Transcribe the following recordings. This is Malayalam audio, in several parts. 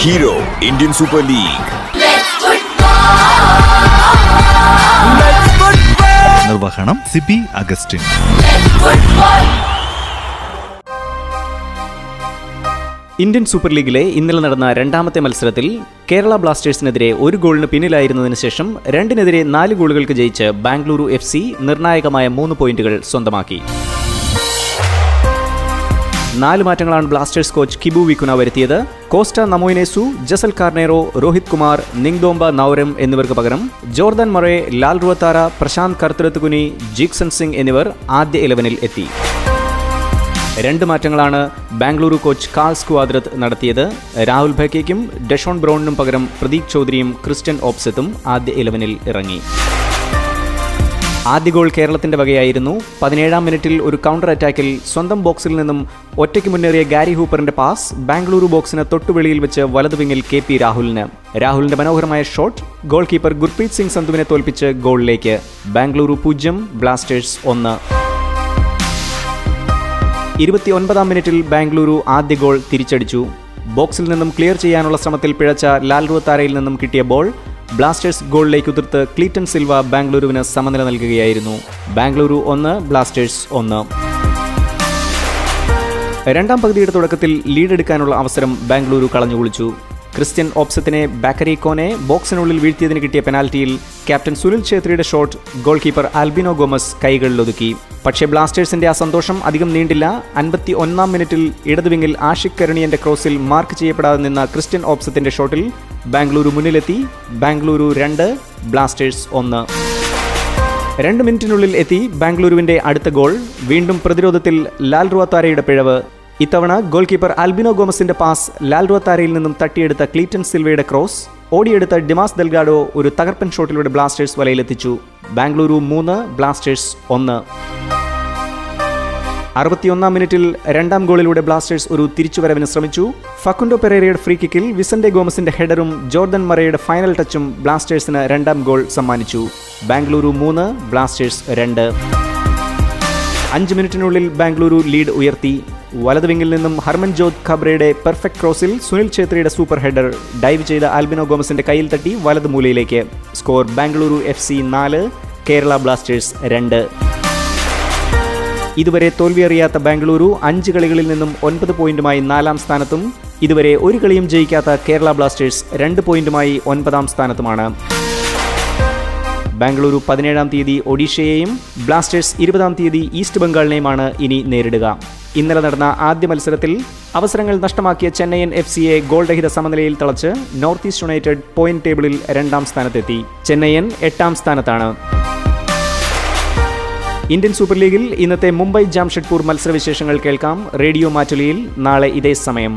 ഹീറോ ഇന്ത്യൻ സൂപ്പർ ലീഗ് നിർവഹണം സിബി അഗസ്റ്റിൻ. ഇന്ത്യൻ സൂപ്പർ ലീഗിലെ ഇന്നലെ നടന്ന രണ്ടാമത്തെ മത്സരത്തിൽ കേരള ബ്ലാസ്റ്റേഴ്സിനെതിരെ ഒരു ഗോളിന് പിന്നിലായിരുന്നതിന് ശേഷം രണ്ടിനെതിരെ നാല് ഗോളുകൾക്ക് ജയിച്ച് ബാംഗ്ലൂരു എഫ് സി നിർണായകമായ മൂന്ന് പോയിന്റുകൾ സ്വന്തമാക്കി. നാല് മാറ്റങ്ങളാണ് ബ്ലാസ്റ്റേഴ്സ് കോച്ച് കിബു വിക്കുന വരുത്തിയത്. Costa Namoinesu Jasal Carneiro Rohit Kumar Nongdamba നൌരം എന്നിവർക്ക് പകരം ജോർദാൻ മൊറേ ലാൽ റുവത്താര പ്രശാന്ത് കർത്തരത്തുകുനി ജീക്സൺ സിംഗ് എന്നിവർ ആദ്യ ഇലവനിൽ എത്തി. രണ്ട് മാറ്റങ്ങളാണ് ബാംഗ്ലൂരു കോച്ച് കാൾ സ്ക്വാദ്രത്ത് നടത്തിയത്. രാഹുൽ ഭക്കേക്കും ഡെഷോൺ ബ്രൗണിനും പകരം പ്രദീപ് ചൗധരിയും ക്രിസ്റ്റ്യൻ ഓപ്സത്തും ആദ്യ ഇലവനിൽ ഇറങ്ങി. ആദ്യ ഗോൾ കേരളത്തിന്റെ വകയായിരുന്നു. പതിനേഴാം മിനിറ്റിൽ ഒരു കൗണ്ടർ അറ്റാക്കിൽ സ്വന്തം ബോക്സിൽ നിന്നും ഒറ്റയ്ക്ക് മുന്നേറിയ ഗാരി ഹൂപ്പറിന്റെ പാസ് ബാംഗ്ലൂരു ബോക്സിന് തൊട്ടുവെളിയിൽ വെച്ച് വലതുവിങ്ങിൽ കെ പി രാഹുലിന്. രാഹുലിന്റെ മനോഹരമായ shot goal keeper Gurpreet Singh സന്ധുവിനെ തോൽപ്പിച്ച് ഗോളിലേക്ക്. ബാംഗ്ലൂരു പൂജ്യം ബ്ലാസ്റ്റേഴ്സ് ഒന്ന്. ഇരുപത്തിയൊൻപതാം മിനിറ്റിൽ ബാംഗ്ലൂരു ആദ്യ ഗോൾ തിരിച്ചടിച്ചു. ബോക്സിൽ നിന്നും ക്ലിയർ ചെയ്യാനുള്ള ശ്രമത്തിൽ പിഴച്ച ലാൽ താരയിൽ നിന്നും കിട്ടിയ ബോൾ ബ്ലാസ്റ്റേഴ്സ് ഗോളിലേക്ക് ഉതിർത്ത് ക്ലീറ്റൻ സിൽവ ബാംഗ്ലൂരുവിന് സമനില നൽകുകയായിരുന്നു. ബാംഗ്ലൂരു ഒന്ന് ബ്ലാസ്റ്റേഴ്സ് ഒന്ന്. രണ്ടാം പകുതിയുടെ തുടക്കത്തിൽ ലീഡെടുക്കാനുള്ള അവസരം ബാംഗ്ലൂരു കളഞ്ഞുകുളിച്ചു. ക്രിസ്ത്യൻ ഓപ്സത്തിനെ ബാക്കറി കോനെ ബോക്സിനുള്ളിൽ വീഴ്ത്തിയതിന് കിട്ടിയ പെനാൽറ്റിയിൽ ക്യാപ്റ്റൻ സുനിൽ ഛേത്രിയുടെ shot goal keeper albino Gomez കൈകളിലൊതുക്കി. പക്ഷേ ബ്ലാസ്റ്റേഴ്സിന്റെ ആ സന്തോഷം അധികം നീണ്ടില്ല. അൻപത്തി ഒന്നാം മിനിറ്റിൽ ഇടതുവിങ്ങിൽ ആഷിക് കരുണിയന്റെ ക്രോസിൽ മാർക്ക് ചെയ്യപ്പെടാതെ നിന്ന ക്രിസ്ത്യൻ ഓപ്സത്തിന്റെ ഷോട്ടിൽ ബാംഗ്ലൂരു മുന്നിലെത്തി. ബാംഗ്ലൂരു രണ്ട് ബ്ലാസ്റ്റേഴ്സ് ഒന്ന്. രണ്ട് മിനിറ്റിനുള്ളിൽ എത്തി ബാംഗ്ലൂരുവിന്റെ അടുത്ത ഗോൾ. വീണ്ടും പ്രതിരോധത്തിൽ ലാൽ റുവാത്താരയുടെ പിഴവ്. ഇത്തവണ ഗോൾ കീപ്പർ ആൽബിനോ ഗോമസിന്റെ പാസ് ലാൽ റുവാത്താരയിൽ നിന്നും തട്ടിയെടുത്ത ക്ലീറ്റൻ സിൽവയുടെ ക്രോസ്. ഓടിയെടുത്ത ഡിമാസ് ദൽഗാഡോ ഒരു തകർപ്പൻ ഷോട്ടിലൂടെ ബ്ലാസ്റ്റേഴ്സ് വലയിലെത്തിച്ചു. ബാംഗ്ലൂരു മൂന്ന് ബ്ലാസ്റ്റേഴ്സ് ഒന്ന്. അറുപത്തിയൊന്നാം മിനിറ്റിൽ രണ്ടാം ഗോളിലൂടെ ബ്ലാസ്റ്റേഴ്സ് ഒരു തിരിച്ചുവരവിന് ശ്രമിച്ചു. ഫക്കുണ്ടോ പെരേരയുടെ ഫ്രീ കിക്കിൽ വിസന്റെ ഗോമസിന്റെ ഹെഡറും ജോർദൻ മറയുടെ ഫൈനൽ ടച്ചും ബ്ലാസ്റ്റേഴ്സിന് രണ്ടാം ഗോൾ സമ്മാനിച്ചു. ബാംഗ്ലൂരു മൂന്ന് ബ്ലാസ്റ്റേഴ്സ് രണ്ട്. അഞ്ച് മിനിറ്റിനുള്ളിൽ ബാംഗ്ലൂരു ലീഡ് ഉയർത്തി. വലതുവിങ്ങിൽ നിന്നും ഹർമൻ ജോത് ഖബ്രയുടെ പെർഫെക്റ്റ് ക്രോസിൽ സുനിൽ ഛേത്രിയുടെ സൂപ്പർ ഹെഡർ ഡൈവ് ചെയ്ത ആൽബിനോ ഗോമസിന്റെ കയ്യിൽ തട്ടി വലത് മൂലയിലേക്ക്. സ്കോർ ബാംഗ്ലൂരു എഫ് സി നാല് കേരള ബ്ലാസ്റ്റേഴ്സ് രണ്ട്. ഇതുവരെ തോൽവിയറിയാത്ത ബാംഗ്ലൂരു അഞ്ച് കളികളിൽ നിന്നും ഒൻപത് പോയിന്റുമായി നാലാം സ്ഥാനത്തും ഇതുവരെ ഒരു കളിയും ജയിക്കാത്ത കേരള ബ്ലാസ്റ്റേഴ്സ് രണ്ട് പോയിന്റുമായി ഒൻപതാം സ്ഥാനത്തുമാണ്. ബാംഗ്ലൂരു പതിനേഴാം തീയതി ഒഡീഷയെയും ബ്ലാസ്റ്റേഴ്സ് ഇരുപതാം തീയതി ഈസ്റ്റ് ബംഗാളിനെയുമാണ് ഇനി നേരിടുക. ഇന്നലെ നടന്ന ആദ്യ മത്സരത്തിൽ അവസരങ്ങൾ നഷ്ടമാക്കിയ ചെന്നൈയൻ എഫ് സിയെ ഗോൾരഹിത സമനിലയിൽ തളച്ച് നോർത്ത് ഈസ്റ്റ് യുണൈറ്റഡ് പോയിന്റ് ടേബിളിൽ രണ്ടാം സ്ഥാനത്തെത്തി. ചെന്നൈയൻ എട്ടാം സ്ഥാനത്താണ്. ഇന്ത്യൻ സൂപ്പർ ലീഗിൽ ഇന്നത്തെ മുംബൈ ജാംഷഡ്പൂർ മത്സരവിശേഷങ്ങൾ കേൾക്കാം. റേഡിയോ മാറ്റുലിയിൽ നാളെ ഇതേ സമയം.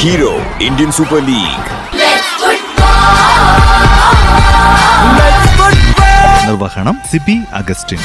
Hero Indian super league Let's നിർവഹണം സിബി അഗസ്റ്റിൻ.